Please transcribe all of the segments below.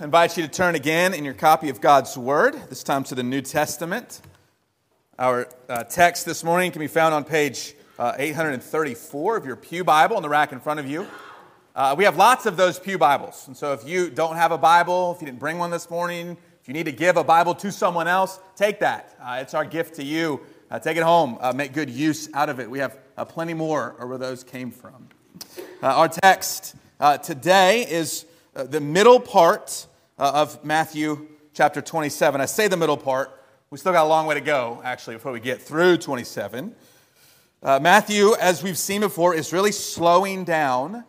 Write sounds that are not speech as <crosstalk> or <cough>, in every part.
I invite you to turn again in your copy of God's Word, this time to the New Testament. Our uh, text this morning can be found on page uh, 834 of your Pew Bible on the rack in front of you. Uh, we have lots of those Pew Bibles. And so if you don't have a Bible, if you didn't bring one this morning, if you need to give a Bible to someone else, take that. Uh, it's our gift to you. Uh, take it home. Uh, make good use out of it. We have plenty more where those came from. our text today is the middle part of Matthew chapter 27. I say the middle part we still got a long way to go, actually, before we get through 27. Uh, Matthew, as we've seen before, is really slowing down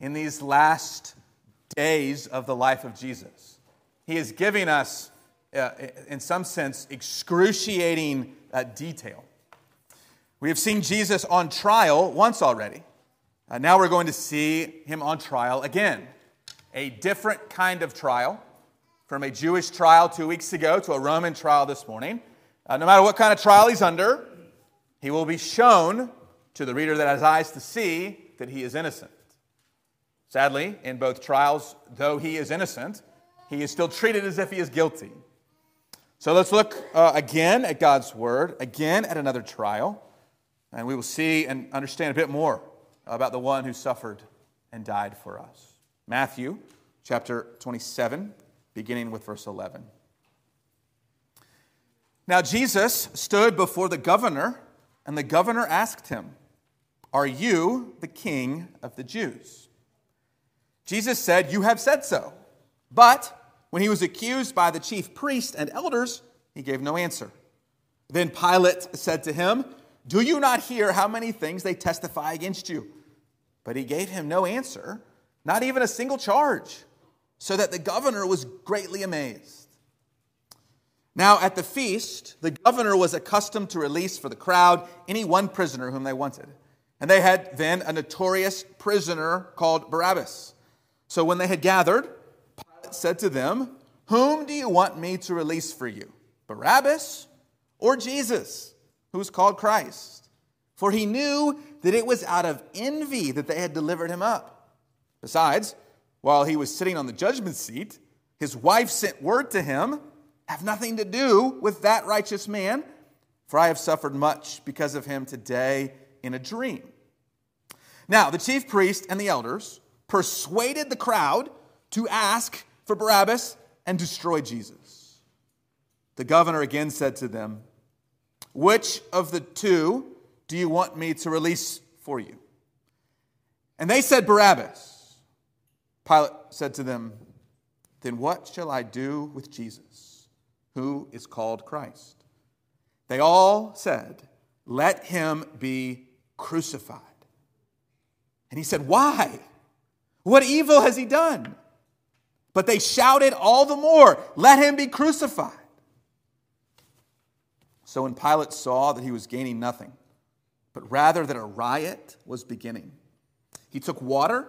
in these last days of the life of Jesus. He is giving us, uh, in some sense, excruciating uh, detail. We have seen Jesus on trial once already. Uh, now we're going to see him on trial again. A different kind of trial from a Jewish trial two weeks ago to a Roman trial this morning. Uh, no matter what kind of trial he's under, he will be shown to the reader that has eyes to see that he is innocent. Sadly, in both trials, though he is innocent, he is still treated as if he is guilty. So let's look uh, again at God's word, again at another trial, and we will see and understand a bit more about the one who suffered and died for us. Matthew chapter 27, beginning with verse 11. Now, Jesus stood before the governor, and the governor asked him, Are you the king of the Jews? Jesus said, You have said so. But when he was accused by the chief priests and elders, he gave no answer. Then Pilate said to him, Do you not hear how many things they testify against you? But he gave him no answer, not even a single charge so that the governor was greatly amazed. Now, at the feast, the governor was accustomed to release for the crowd any one prisoner whom they wanted. And they had then a notorious prisoner called Barabbas. So when they had gathered, Pilate said to them, Whom do you want me to release for you, Barabbas or Jesus, who is called Christ? For he knew that it was out of envy that they had delivered him up. Besides, while he was sitting on the judgment seat, his wife sent word to him Have nothing to do with that righteous man, for I have suffered much because of him today in a dream. Now, the chief priest and the elders persuaded the crowd to ask for Barabbas and destroy Jesus. The governor again said to them, Which of the two do you want me to release for you? And they said, Barabbas. Pilate said to them, Then what shall I do with Jesus, who is called Christ? They all said, Let him be crucified. And he said, Why? What evil has he done? But they shouted all the more, Let him be crucified. So when Pilate saw that he was gaining nothing, but rather that a riot was beginning, he took water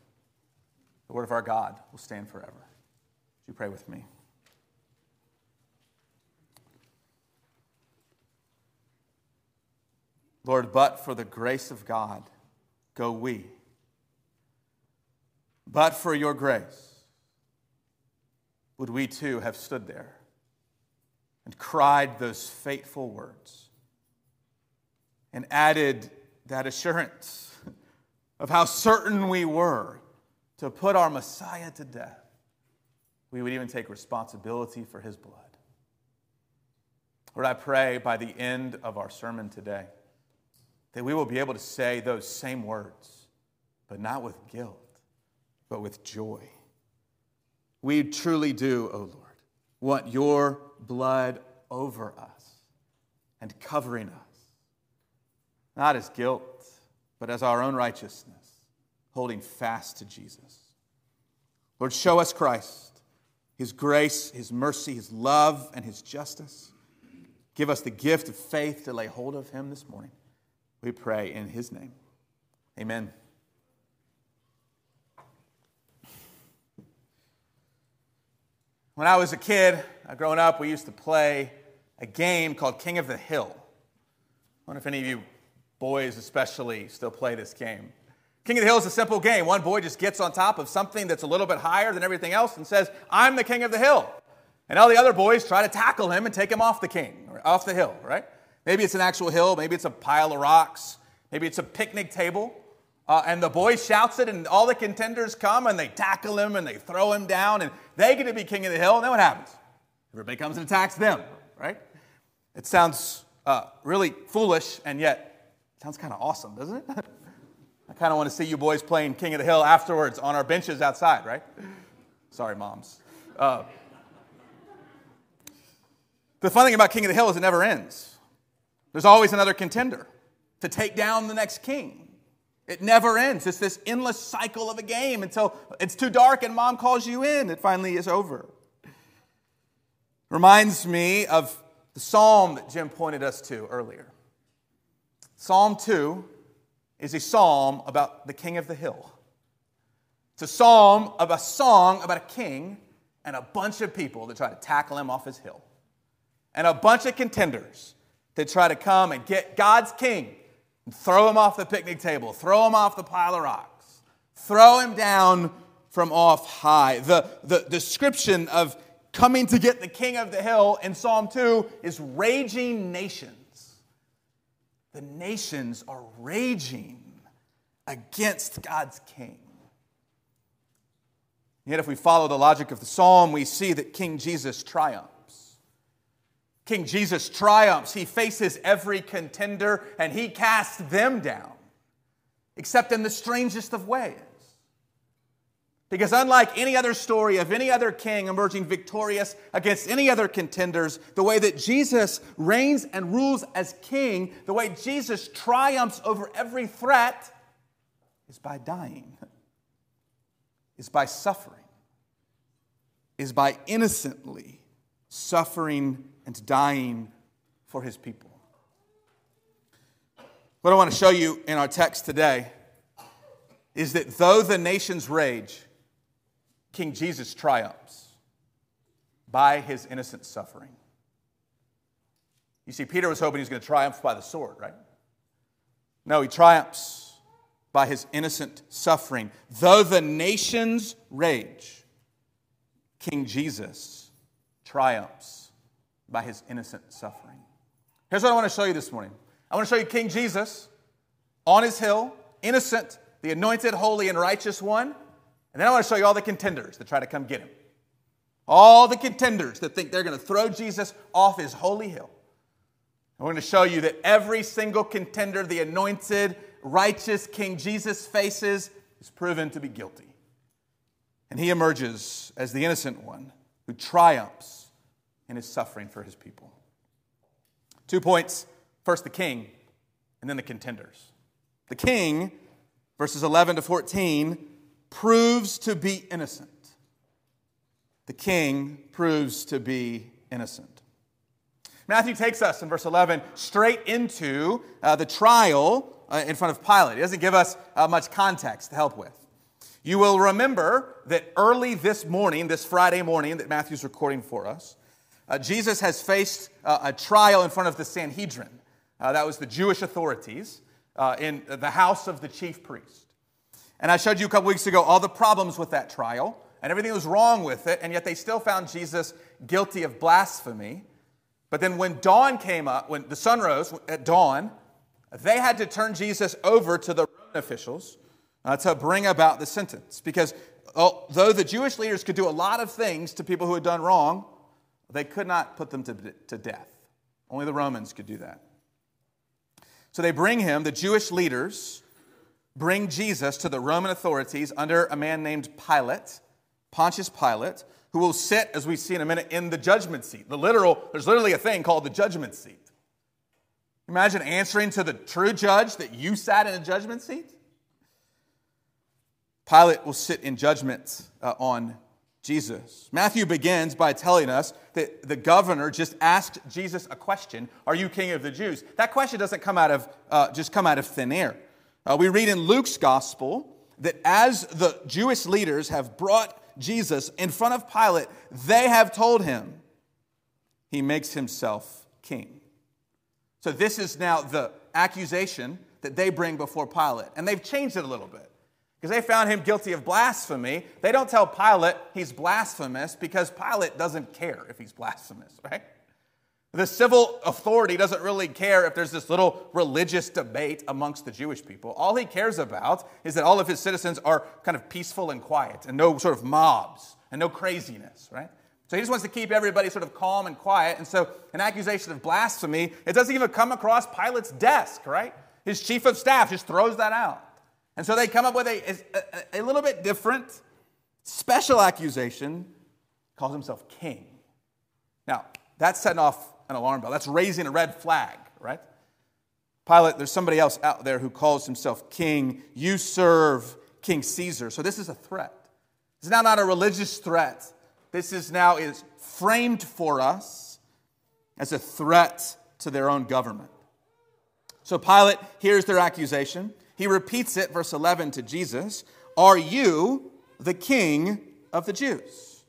The word of our God will stand forever. Would you pray with me? Lord, but for the grace of God, go we. But for your grace, would we too have stood there and cried those fateful words and added that assurance of how certain we were to put our Messiah to death, we would even take responsibility for his blood. Lord, I pray by the end of our sermon today that we will be able to say those same words, but not with guilt, but with joy. We truly do, O oh Lord, want your blood over us and covering us, not as guilt, but as our own righteousness holding fast to Jesus. Lord, show us Christ. His grace, His mercy, His love, and His justice. Give us the gift of faith to lay hold of Him this morning. We pray in His name. Amen. When I was a kid, uh, growing up, we used to play a game called King of the Hill. I wonder if any of you boys, especially, still play this game. King of the Hill is a simple game. One boy just gets on top of something that's a little bit higher than everything else and says, I'm the king of the hill. And all the other boys try to tackle him and take him off the king, or off the hill, right? Maybe it's an actual hill, maybe it's a pile of rocks, maybe it's a picnic table. Uh, and the boy shouts it, and all the contenders come and they tackle him and they throw him down, and they get to be king of the hill. And then what happens? Everybody comes and attacks them, right? It sounds uh, really foolish, and yet sounds kind of awesome, doesn't it? <laughs> Kind of want to see you boys playing King of the Hill afterwards on our benches outside, right? Sorry, moms. Uh, the fun thing about King of the Hill is it never ends. There's always another contender to take down the next king. It never ends. It's this endless cycle of a game until it's too dark and mom calls you in. It finally is over. Reminds me of the psalm that Jim pointed us to earlier. Psalm 2 is a psalm about the king of the hill. It's a psalm of a song about a king and a bunch of people that try to tackle him off his hill. And a bunch of contenders that try to come and get God's king and throw him off the picnic table, throw him off the pile of rocks, throw him down from off high. The, the description of coming to get the king of the hill in Psalm 2 is raging nations. The nations are raging against God's king. Yet, if we follow the logic of the psalm, we see that King Jesus triumphs. King Jesus triumphs. He faces every contender and he casts them down, except in the strangest of ways. Because unlike any other story of any other king emerging victorious against any other contenders, the way that Jesus reigns and rules as king, the way Jesus triumphs over every threat, is by dying, is by suffering, is by innocently suffering and dying for his people. What I want to show you in our text today is that though the nations rage, King Jesus triumphs by his innocent suffering. You see, Peter was hoping he was going to triumph by the sword, right? No, he triumphs by his innocent suffering. Though the nations rage, King Jesus triumphs by his innocent suffering. Here's what I want to show you this morning I want to show you King Jesus on his hill, innocent, the anointed, holy, and righteous one and then I want to show you all the contenders that try to come get him. All the contenders that think they're going to throw Jesus off his holy hill. And we're going to show you that every single contender the anointed, righteous King Jesus faces is proven to be guilty. And he emerges as the innocent one who triumphs in his suffering for his people. Two points first, the king, and then the contenders. The king, verses 11 to 14, proves to be innocent. The king proves to be innocent. Matthew takes us in verse 11 straight into uh, the trial uh, in front of Pilate. He doesn't give us uh, much context to help with. You will remember that early this morning, this Friday morning that Matthew's recording for us, uh, Jesus has faced uh, a trial in front of the Sanhedrin. Uh, that was the Jewish authorities in the house of the chief priest. And I showed you a couple weeks ago all the problems with that trial and everything that was wrong with it, and yet they still found Jesus guilty of blasphemy. But then when dawn came up, when the sun rose at dawn, they had to turn Jesus over to the Roman officials uh, to bring about the sentence. Because although the Jewish leaders could do a lot of things to people who had done wrong, they could not put them to, to death. Only the Romans could do that. So they bring him, the Jewish leaders, bring Jesus to the Roman authorities under a man named Pilate, Pontius Pilate, who will sit, as we see in a minute, in the judgment seat. The literal, there's literally a thing called the judgment seat. Imagine answering to the true judge that you sat in a judgment seat. Pilate will sit in judgment uh, on Jesus. Matthew begins by telling us that the governor just asked Jesus a question Are you king of the Jews? That question doesn't come out of, uh, just come out of thin air. Uh, we read in Luke's gospel that as the Jewish leaders have brought Jesus in front of Pilate, they have told him he makes himself king. So, this is now the accusation that they bring before Pilate. And they've changed it a little bit because they found him guilty of blasphemy. They don't tell Pilate he's blasphemous because Pilate doesn't care if he's blasphemous, right? The civil authority doesn't really care if there's this little religious debate amongst the Jewish people. All he cares about is that all of his citizens are kind of peaceful and quiet and no sort of mobs and no craziness, right? So he just wants to keep everybody sort of calm and quiet. And so an accusation of blasphemy, it doesn't even come across Pilate's desk, right? His chief of staff just throws that out. And so they come up with a, a, a little bit different, special accusation, calls himself king. Now, that's setting off an alarm bell. That's raising a red flag, right? Pilate, there's somebody else out there who calls himself king. You serve King Caesar. So this is a threat. It's now not a religious threat. This is now is framed for us as a threat to their own government. So Pilate hears their accusation. He repeats it, verse 11, to Jesus Are you the king of the Jews?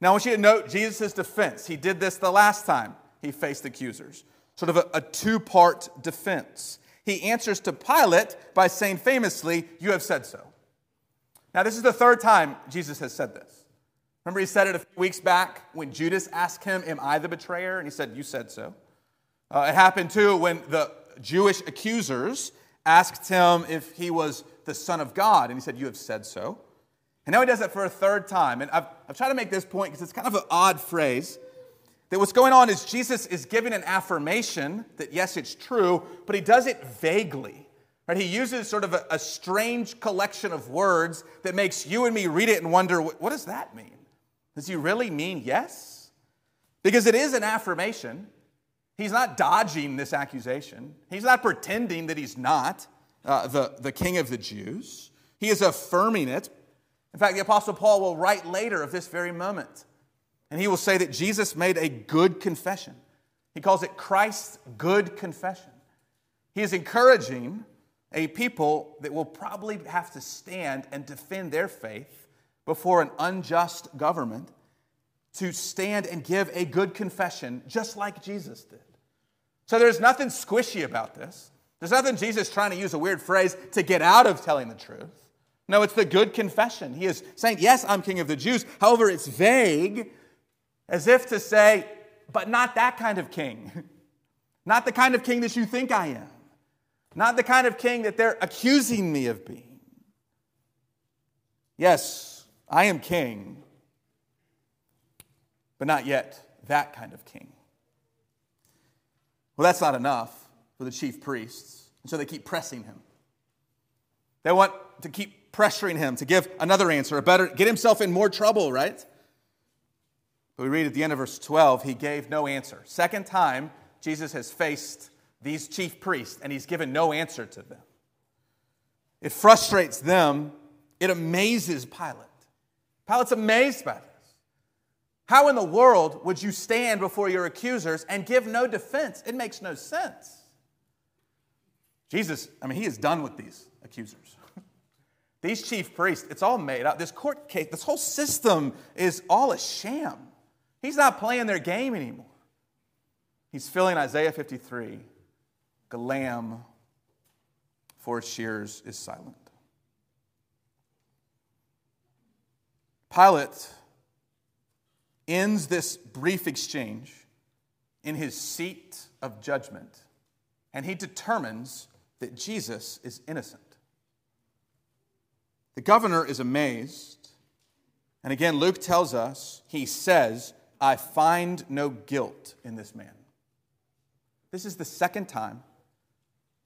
Now, I want you to note Jesus' defense. He did this the last time he faced accusers, sort of a, a two part defense. He answers to Pilate by saying famously, You have said so. Now, this is the third time Jesus has said this. Remember, he said it a few weeks back when Judas asked him, Am I the betrayer? And he said, You said so. Uh, it happened too when the Jewish accusers asked him if he was the Son of God, and he said, You have said so. And now he does it for a third time. And I've, I've tried to make this point because it's kind of an odd phrase. That what's going on is Jesus is giving an affirmation that yes, it's true, but he does it vaguely. Right? He uses sort of a, a strange collection of words that makes you and me read it and wonder, what does that mean? Does he really mean yes? Because it is an affirmation. He's not dodging this accusation. He's not pretending that he's not uh, the, the king of the Jews. He is affirming it. In fact, the Apostle Paul will write later of this very moment. And he will say that Jesus made a good confession. He calls it Christ's good confession. He is encouraging a people that will probably have to stand and defend their faith before an unjust government to stand and give a good confession just like Jesus did. So there's nothing squishy about this. There's nothing Jesus trying to use a weird phrase to get out of telling the truth. No, it's the good confession. He is saying, Yes, I'm king of the Jews. However, it's vague as if to say, but not that kind of king. <laughs> Not the kind of king that you think I am. Not the kind of king that they're accusing me of being. Yes, I am king, but not yet that kind of king. Well, that's not enough for the chief priests, and so they keep pressing him. They want to keep pressuring him to give another answer, a better, get himself in more trouble, right? But we read at the end of verse 12, he gave no answer. Second time, Jesus has faced these chief priests and he's given no answer to them. It frustrates them, it amazes Pilate. Pilate's amazed by this. How in the world would you stand before your accusers and give no defense? It makes no sense. Jesus, I mean, he is done with these accusers. <laughs> these chief priests, it's all made up. This court case, this whole system is all a sham. He's not playing their game anymore. He's filling Isaiah 53 a lamb for its shears is silent. Pilate ends this brief exchange in his seat of judgment, and he determines that Jesus is innocent. The governor is amazed, and again, Luke tells us, he says, I find no guilt in this man. This is the second time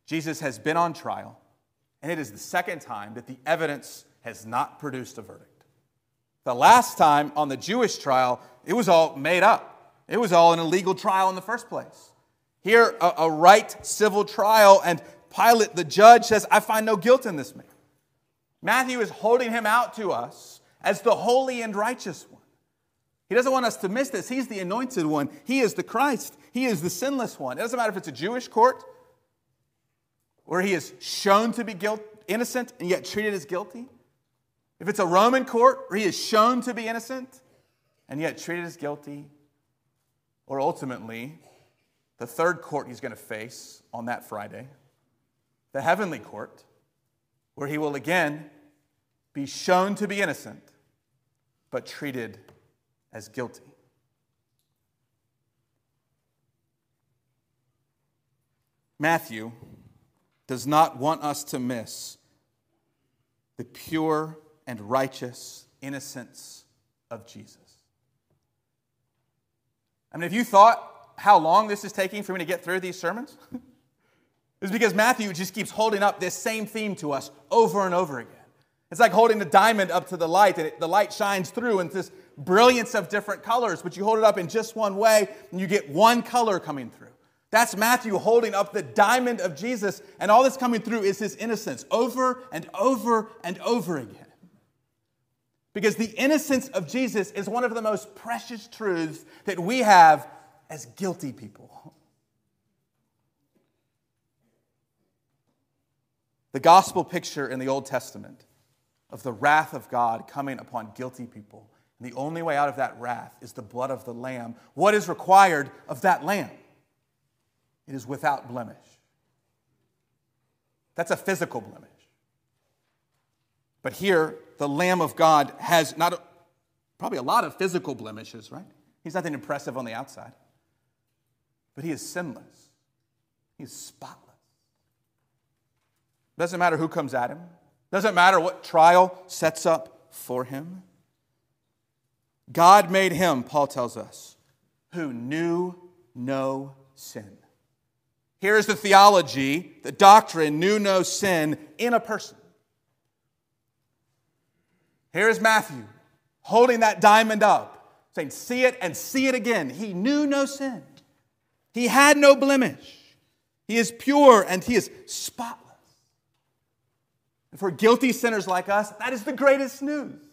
Jesus has been on trial, and it is the second time that the evidence has not produced a verdict. The last time on the Jewish trial, it was all made up. It was all an illegal trial in the first place. Here, a, a right civil trial, and Pilate, the judge, says, I find no guilt in this man. Matthew is holding him out to us as the holy and righteous one. He doesn't want us to miss this. He's the anointed one, He is the Christ, He is the sinless one. It doesn't matter if it's a Jewish court where He is shown to be guilt, innocent and yet treated as guilty. If it's a Roman court where He is shown to be innocent and yet treated as guilty, or ultimately, the third court he's going to face on that Friday, the heavenly court, where he will again be shown to be innocent, but treated as guilty. Matthew does not want us to miss the pure and righteous innocence of Jesus. I mean, if you thought how long this is taking for me to get through these sermons? <laughs> it's because Matthew just keeps holding up this same theme to us over and over again. It's like holding a diamond up to the light, and it, the light shines through in this brilliance of different colors, but you hold it up in just one way, and you get one color coming through. That's Matthew holding up the diamond of Jesus, and all that's coming through is his innocence over and over and over again. Because the innocence of Jesus is one of the most precious truths that we have as guilty people. The gospel picture in the Old Testament of the wrath of God coming upon guilty people. And the only way out of that wrath is the blood of the Lamb. What is required of that Lamb? It is without blemish. That's a physical blemish. But here, the Lamb of God has not a, probably a lot of physical blemishes, right? He's nothing impressive on the outside but he is sinless. He is spotless. Doesn't matter who comes at him, doesn't matter what trial sets up for him. God made him, Paul tells us, who knew no sin. Here's the theology, the doctrine, knew no sin in a person. Here's Matthew holding that diamond up, saying, See it and see it again. He knew no sin. He had no blemish. He is pure and he is spotless. And for guilty sinners like us, that is the greatest news.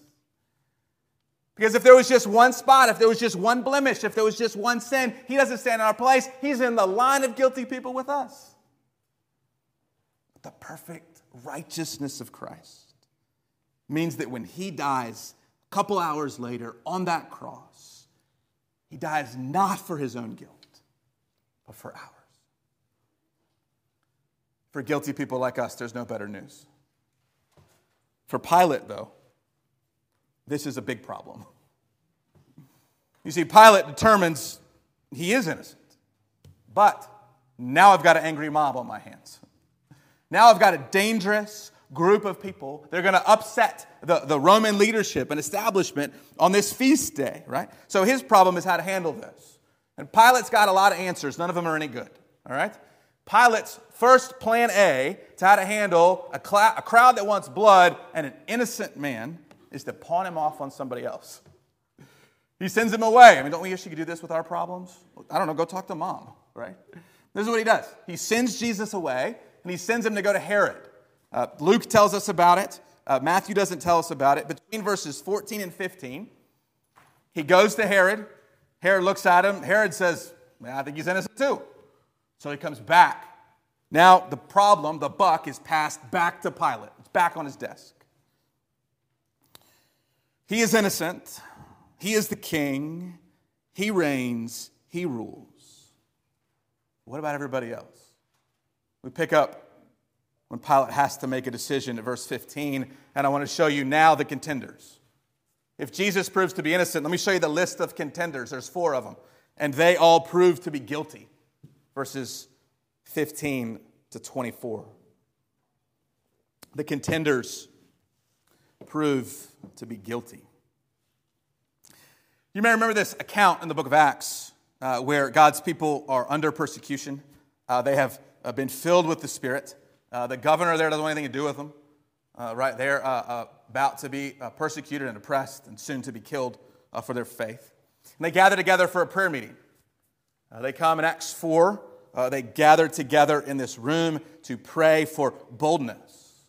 Because if there was just one spot, if there was just one blemish, if there was just one sin, he doesn't stand in our place. He's in the line of guilty people with us. The perfect righteousness of Christ means that when he dies a couple hours later on that cross, he dies not for his own guilt but for ours. For guilty people like us, there's no better news. For Pilate, though, this is a big problem. You see, Pilate determines he is innocent, but now I've got an angry mob on my hands. Now I've got a dangerous group of people. They're going to upset the, the Roman leadership and establishment on this feast day, right? So his problem is how to handle this. And Pilate's got a lot of answers. None of them are any good. All right? Pilate's first plan A to how to handle a, cl- a crowd that wants blood and an innocent man is to pawn him off on somebody else. He sends him away. I mean, don't we wish he could do this with our problems? I don't know, go talk to mom, right? This is what he does. He sends Jesus away and he sends him to go to Herod. Uh, Luke tells us about it. Uh, Matthew doesn't tell us about it. Between verses 14 and 15, he goes to Herod. Herod looks at him. Herod says, I think he's innocent too. So he comes back. Now, the problem, the buck, is passed back to Pilate. It's back on his desk. He is innocent. He is the king. He reigns. He rules. What about everybody else? We pick up when Pilate has to make a decision at verse 15, and I want to show you now the contenders. If Jesus proves to be innocent, let me show you the list of contenders. There's four of them, and they all prove to be guilty. Verses 15 to 24. The contenders prove to be guilty. You may remember this account in the book of Acts uh, where God's people are under persecution. Uh, they have uh, been filled with the Spirit. Uh, the governor there doesn't want anything to do with them. Uh, right, they're uh, about to be persecuted and oppressed and soon to be killed for their faith. And they gather together for a prayer meeting. They come in Acts 4. Uh, they gather together in this room to pray for boldness.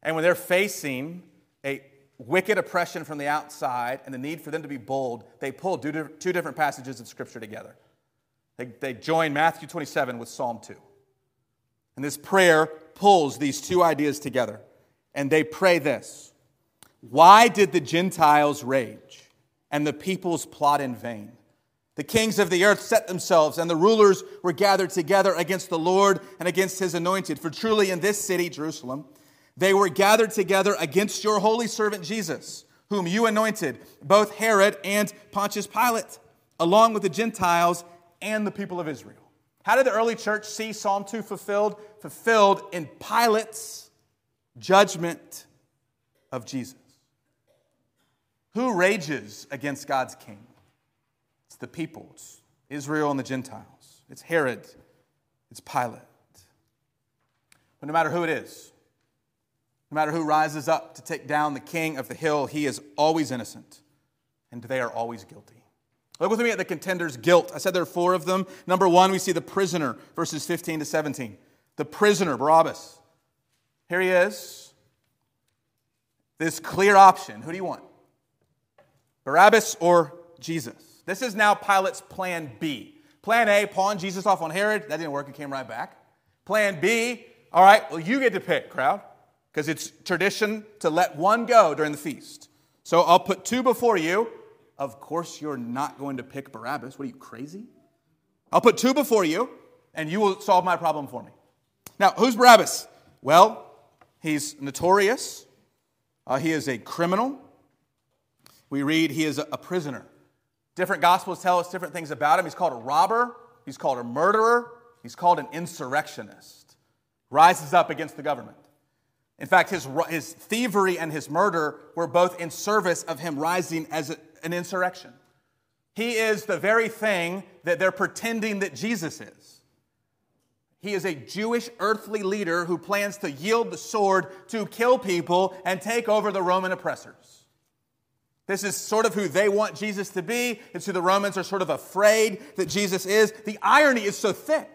And when they're facing a wicked oppression from the outside and the need for them to be bold, they pull two different passages of Scripture together. They, they join Matthew 27 with Psalm 2. And this prayer pulls these two ideas together. And they pray this Why did the Gentiles rage and the peoples plot in vain? The kings of the earth set themselves, and the rulers were gathered together against the Lord and against his anointed. For truly in this city, Jerusalem, they were gathered together against your holy servant Jesus, whom you anointed, both Herod and Pontius Pilate, along with the Gentiles and the people of Israel. How did the early church see Psalm 2 fulfilled? Fulfilled in Pilate's judgment of Jesus. Who rages against God's king? It's the people, it's Israel and the Gentiles. It's Herod, it's Pilate. But no matter who it is, no matter who rises up to take down the king of the hill, he is always innocent, and they are always guilty. Look with me at the contender's guilt. I said there are four of them. Number one, we see the prisoner, verses 15 to 17. The prisoner, Barabbas. Here he is. This clear option. Who do you want? Barabbas or Jesus? This is now Pilate's plan B. Plan A, pawn Jesus off on Herod. That didn't work. It came right back. Plan B, all right, well, you get to pick, crowd, because it's tradition to let one go during the feast. So I'll put two before you. Of course, you're not going to pick Barabbas. What are you, crazy? I'll put two before you, and you will solve my problem for me. Now, who's Barabbas? Well, he's notorious, uh, he is a criminal. We read he is a, a prisoner. Different gospels tell us different things about him. He's called a robber, he's called a murderer, he's called an insurrectionist. Rises up against the government. In fact, his, his thievery and his murder were both in service of him rising as a, an insurrection. He is the very thing that they're pretending that Jesus is. He is a Jewish earthly leader who plans to yield the sword to kill people and take over the Roman oppressors. This is sort of who they want Jesus to be. It's who the Romans are sort of afraid that Jesus is. The irony is so thick.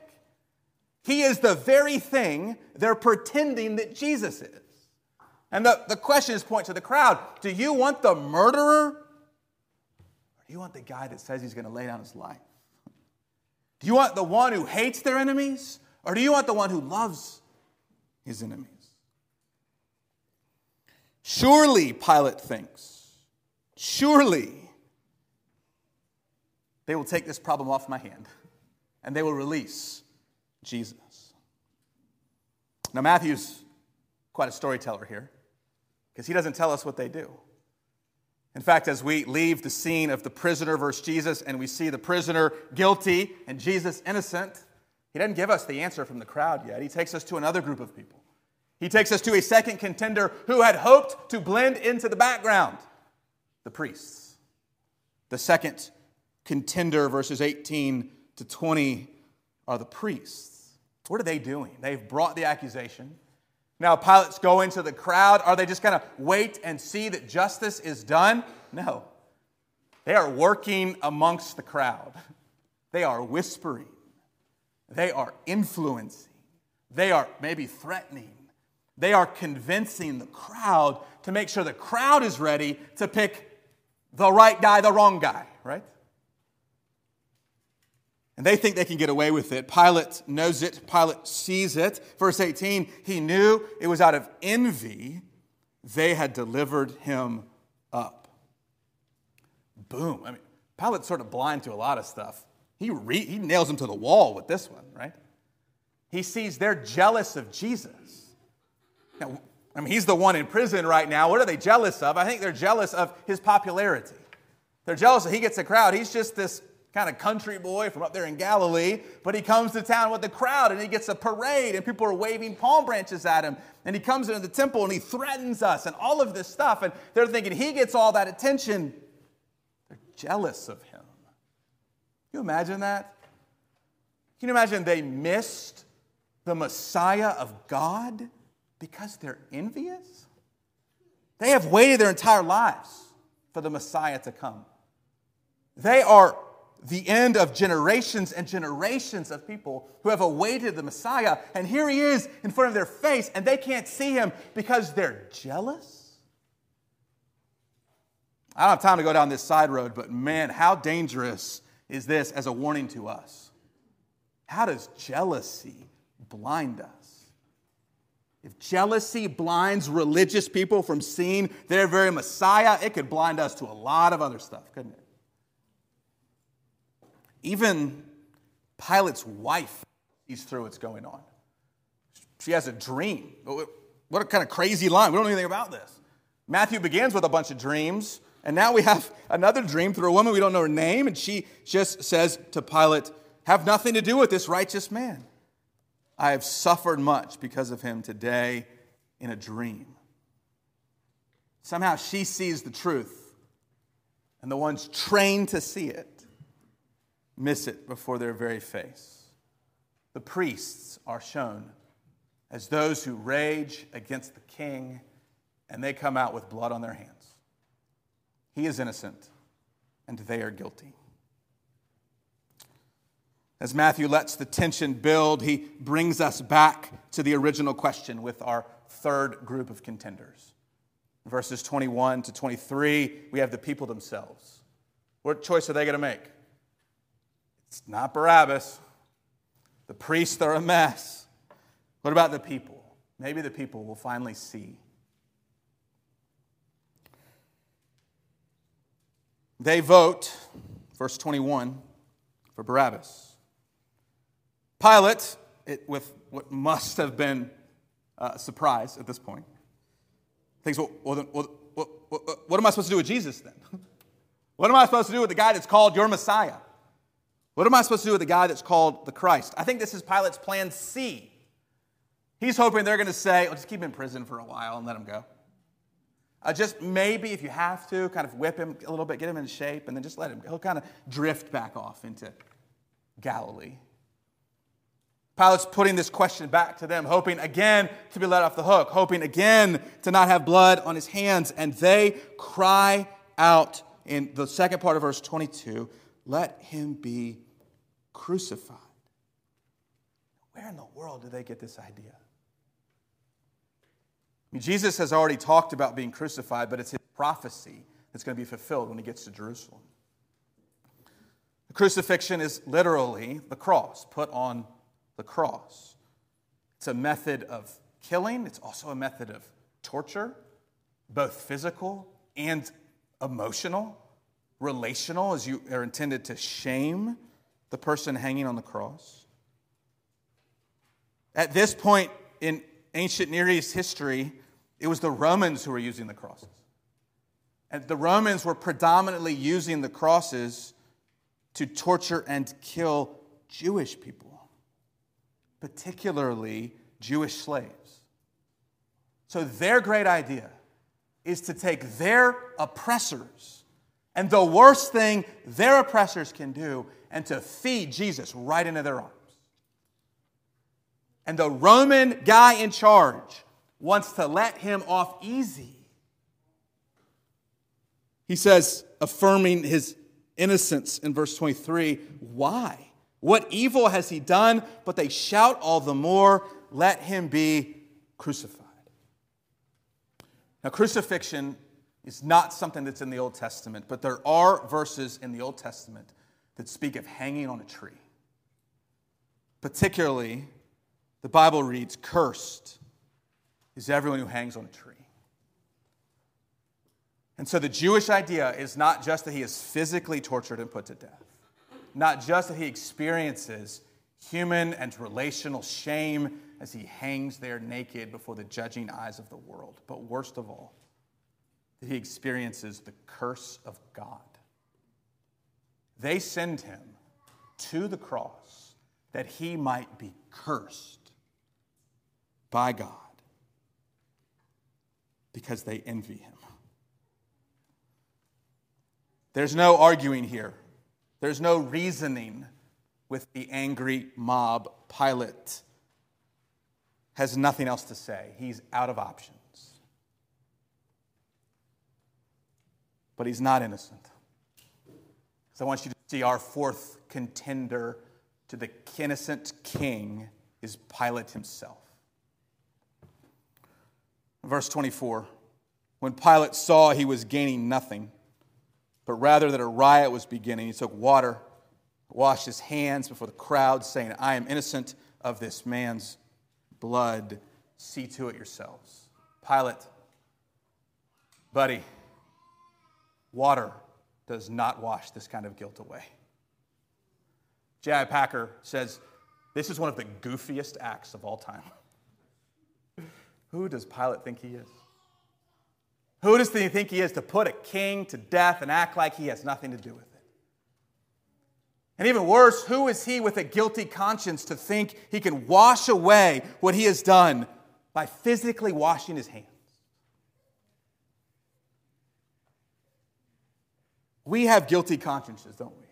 He is the very thing they're pretending that Jesus is. And the, the question is point to the crowd Do you want the murderer Or do you want the guy that says he's going to lay down his life? Do you want the one who hates their enemies? Or do you want the one who loves his enemies? Surely, Pilate thinks, surely they will take this problem off my hand and they will release Jesus. Now, Matthew's quite a storyteller here because he doesn't tell us what they do. In fact, as we leave the scene of the prisoner versus Jesus and we see the prisoner guilty and Jesus innocent, he doesn't give us the answer from the crowd yet. He takes us to another group of people. He takes us to a second contender who had hoped to blend into the background the priests. The second contender, verses 18 to 20, are the priests. What are they doing? They've brought the accusation. Now, Pilate's go into the crowd. Are they just going to wait and see that justice is done? No. They are working amongst the crowd. They are whispering. They are influencing. They are maybe threatening. They are convincing the crowd to make sure the crowd is ready to pick the right guy, the wrong guy, right? And they think they can get away with it. Pilate knows it. Pilate sees it. Verse 18, he knew it was out of envy they had delivered him up. Boom. I mean, Pilate's sort of blind to a lot of stuff. He, re- he nails him to the wall with this one, right? He sees they're jealous of Jesus. Now, I mean, he's the one in prison right now. What are they jealous of? I think they're jealous of his popularity. They're jealous that he gets a crowd. He's just this kind of country boy from up there in Galilee, but he comes to town with the crowd and he gets a parade and people are waving palm branches at him. And he comes into the temple and he threatens us and all of this stuff. And they're thinking he gets all that attention. They're jealous of him. Can you imagine that? Can you imagine they missed the Messiah of God because they're envious? They have waited their entire lives for the Messiah to come. They are the end of generations and generations of people who have awaited the Messiah. And here he is in front of their face, and they can't see him because they're jealous? I don't have time to go down this side road, but man, how dangerous is this as a warning to us? How does jealousy blind us? If jealousy blinds religious people from seeing their very Messiah, it could blind us to a lot of other stuff, couldn't it? Even Pilate's wife sees through what's going on. She has a dream. What a kind of crazy line. We don't know anything about this. Matthew begins with a bunch of dreams, and now we have <laughs> another dream through a woman we don't know her name, and she just says to Pilate, Have nothing to do with this righteous man. I have suffered much because of him today in a dream. Somehow she sees the truth, and the ones trained to see it miss it before their very face. The priests are shown as those who rage against the king, and they come out with blood on their hands. He is innocent, and they are guilty. As Matthew lets the tension build, he brings us back to the original question with our third group of contenders. Verses 21 to 23, we have the people themselves. What choice are they going to make? It's not Barabbas. The priests are a mess. What about the people? Maybe the people will finally see. They vote, verse 21, for Barabbas. Pilate, it, with what must have been a surprise at this point, thinks, well, well, then, well, what am I supposed to do with Jesus then? <laughs> What am I supposed to do with the guy that's called your Messiah? What am I supposed to do with the guy that's called the Christ? I think this is Pilate's plan C. He's hoping they're going to say, well, just keep him in prison for a while and let him go. Uh, just maybe, if you have to, kind of whip him a little bit, get him in shape, and then just let him. He'll kind of drift back off into Galilee. Pilate's putting this question back to them, hoping again to be let off the hook, hoping again to not have blood on his hands. And they cry out in the second part of verse 22 let him be crucified. Where in the world did they get this idea? I mean, Jesus has already talked about being crucified, but it's his prophecy that's going to be fulfilled when he gets to Jerusalem. The crucifixion is literally the cross put on the cross. It's a method of killing, it's also a method of torture, both physical and emotional, relational, as you are intended to shame the person hanging on the cross. At this point in ancient Near East history, it was the Romans who were using the crosses. And the Romans were predominantly using the crosses to torture and kill Jewish people particularly Jewish slaves. So, their great idea is to take their oppressors and the worst thing their oppressors can do and to feed Jesus right into their arms. And the Roman guy in charge wants to let him off easy. He says, affirming his innocence in verse 23, why? What evil has he done? But they shout all the more, let him be crucified. Now, crucifixion is not something that's in the Old Testament, but there are verses in the Old Testament that speak of hanging on a tree. Particularly, the Bible reads, Cursed is everyone who hangs on a tree. And so the Jewish idea is not just that he is physically tortured and put to death, not just that he experiences human and relational shame as he hangs there naked before the judging eyes of the world, but worst of all, he experiences the curse of God. They send him to the cross that he might be cursed by God because they envy him. There's no arguing here there's no reasoning with the angry mob. Pilate has nothing else to say, he's out of options. But he's not innocent. So I want you to see our fourth contender to the innocent king is Pilate himself. Verse 24 When Pilate saw he was gaining nothing, but rather that a riot was beginning. He took water, washed his hands before the crowd, saying, I am innocent of this man's blood. See to it yourselves. Pilate, buddy, water does not wash this kind of guilt away. J.I. Packer says, This is one of the goofiest acts of all time. <laughs> Who does Pilate think he is? Who does he think he is to put a king to death and act like he has nothing to do with it? And even worse, who is he with a guilty conscience to think he can wash away what he has done by physically washing his hands? We have guilty consciences, don't we?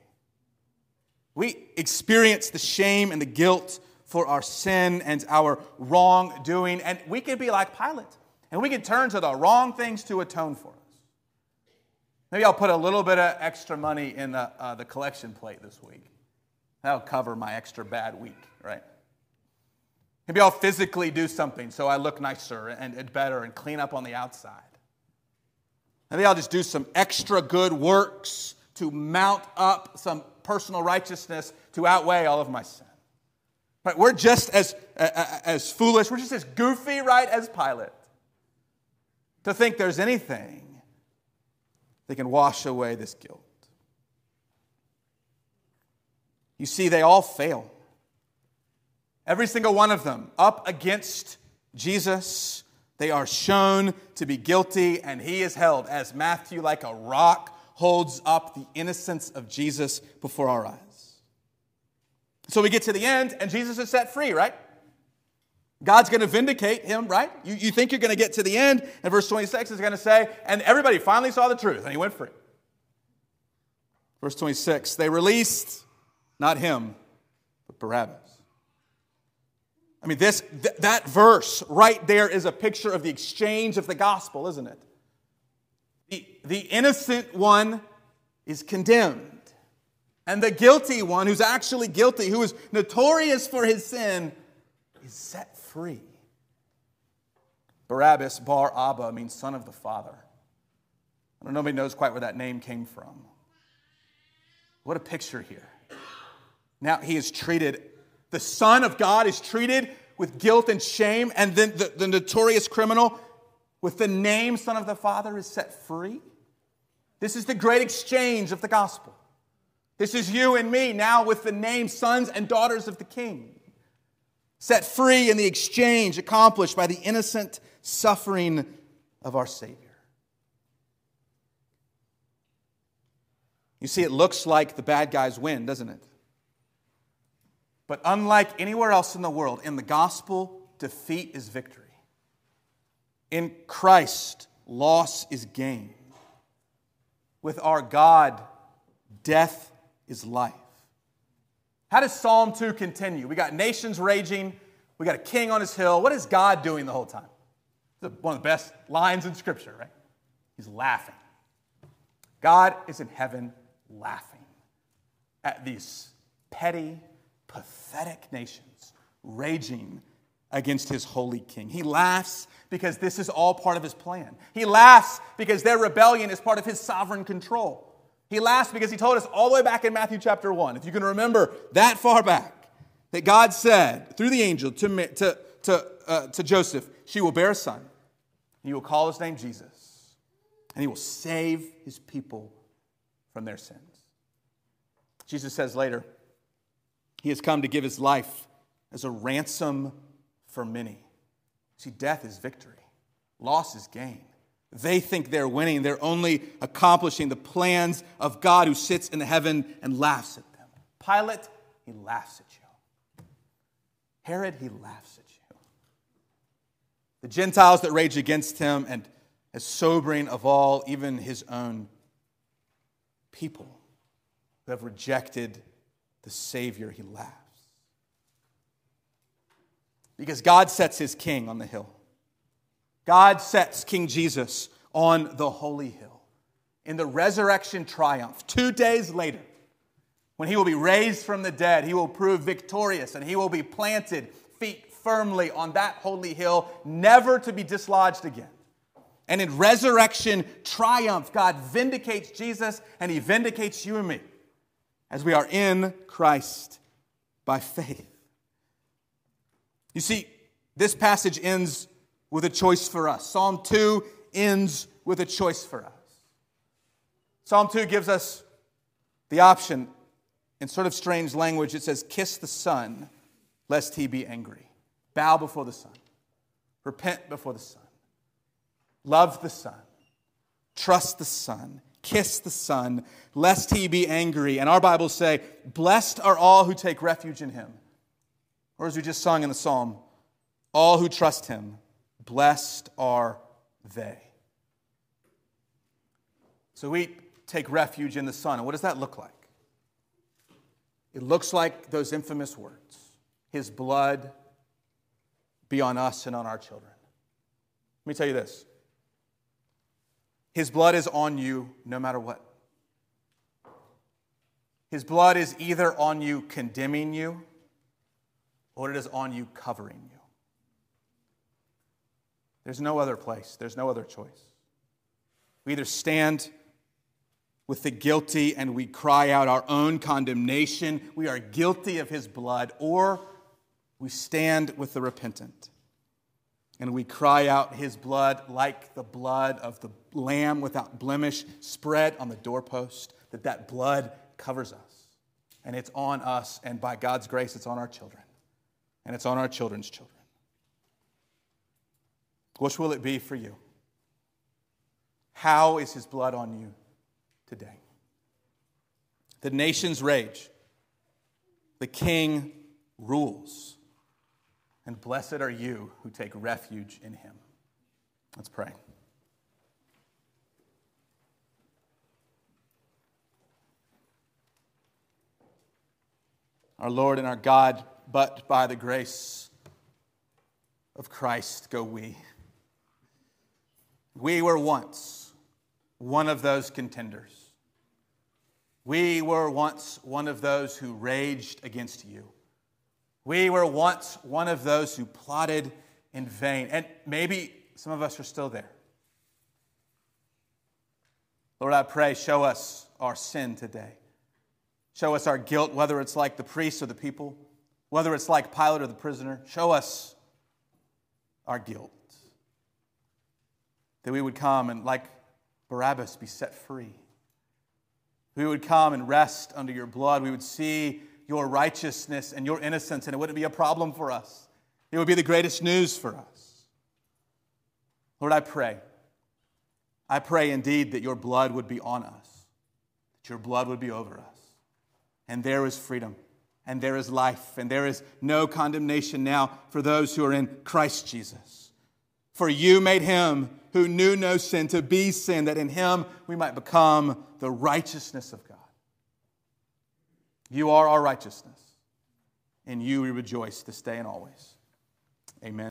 We experience the shame and the guilt for our sin and our wrongdoing, and we can be like Pilate, and we can turn to the wrong things to atone for us. Maybe I'll put a little bit of extra money in the, uh, the collection plate this week. That'll cover my extra bad week, right? Maybe I'll physically do something so I look nicer and, and better and clean up on the outside. Maybe I'll just do some extra good works to mount up some personal righteousness to outweigh all of my sin. Right? We're just as, as foolish, we're just as goofy, right, as Pilate to think there's anything that can wash away this guilt. You see, they all fail. Every single one of them up against Jesus. They are shown to be guilty, and he is held as Matthew, like a rock, holds up the innocence of Jesus before our eyes. So we get to the end, and Jesus is set free, right? God's going to vindicate him, right? You, you think you're going to get to the end, and verse 26 is going to say, and everybody finally saw the truth, and he went free. Verse 26 they released not him, but Barabbas. I mean, this, th- that verse right there is a picture of the exchange of the gospel, isn't it? The, the innocent one is condemned, and the guilty one, who's actually guilty, who is notorious for his sin, is set free. Barabbas, Bar Abba, means son of the Father. I don't know, nobody knows quite where that name came from. What a picture here. Now he is treated, the Son of God is treated with guilt and shame, and then the, the notorious criminal with the name Son of the Father is set free. This is the great exchange of the gospel. This is you and me now with the name sons and daughters of the King. Set free in the exchange accomplished by the innocent suffering of our Savior. You see, it looks like the bad guys win, doesn't it? But unlike anywhere else in the world, in the gospel, defeat is victory. In Christ, loss is gain. With our God, death is life. How does Psalm 2 continue? We got nations raging, we got a king on his hill. What is God doing the whole time? It's one of the best lines in Scripture, right? He's laughing. God is in heaven laughing at these petty, pathetic nations raging against his holy king. He laughs because this is all part of his plan. He laughs because their rebellion is part of his sovereign control. He laughs because he told us all the way back in Matthew chapter 1, if you can remember that far back, that God said through the angel to, to, to, uh, to Joseph, She will bear a son, and he will call his name Jesus, and he will save his people from their sins. Jesus says later, he has come to give his life as a ransom for many. See, death is victory, loss is gain. They think they're winning. They're only accomplishing the plans of God who sits in the heaven and laughs at them. Pilate, he laughs at you. Herod, he laughs at you. The Gentiles that rage against him, and as sobering of all, even his own people who have rejected the Savior, he laughs. Because God sets his king on the hill. God sets King Jesus on the holy hill. In the resurrection triumph, two days later, when he will be raised from the dead, he will prove victorious and he will be planted feet firmly on that holy hill, never to be dislodged again. And in resurrection triumph, God vindicates Jesus and he vindicates you and me as we are in Christ by faith. You see, this passage ends with a choice for us. Psalm 2 ends with a choice for us. Psalm 2 gives us the option in sort of strange language. It says, Kiss the Son, lest he be angry. Bow before the Son. Repent before the Son. Love the Son. Trust the Son. Kiss the Son, lest he be angry. And our Bibles say, Blessed are all who take refuge in him. Or as we just sung in the psalm, all who trust him, blessed are they. So we take refuge in the Son. And what does that look like? It looks like those infamous words His blood be on us and on our children. Let me tell you this His blood is on you no matter what. His blood is either on you condemning you or it is on you covering you. There's no other place, there's no other choice. We either stand with the guilty and we cry out our own condemnation, we are guilty of his blood, or we stand with the repentant and we cry out his blood like the blood of the lamb without blemish spread on the doorpost, that that blood covers us. And it's on us, and by God's grace, it's on our children, and it's on our children's children. Which will it be for you? How is his blood on you today? The nations rage, the king rules, and blessed are you who take refuge in him. Let's pray. Our Lord and our God, but by the grace of Christ go we. We were once one of those contenders. We were once one of those who raged against you. We were once one of those who plotted in vain. And maybe some of us are still there. Lord, I pray, show us our sin today. Show us our guilt, whether it's like the priests or the people, whether it's like Pilate or the prisoner. Show us our guilt that we would come and, like Barabbas, be set free. We would come and rest under your blood. We would see your righteousness and your innocence, and it wouldn't be a problem for us. It would be the greatest news for us. Lord, I pray. I pray indeed that your blood would be on us, that your blood would be over us. And there is freedom, and there is life, and there is no condemnation now for those who are in Christ Jesus. For you made him who knew no sin to be sin, that in him we might become the righteousness of God. You are our righteousness. In you we rejoice this day and always. Amen.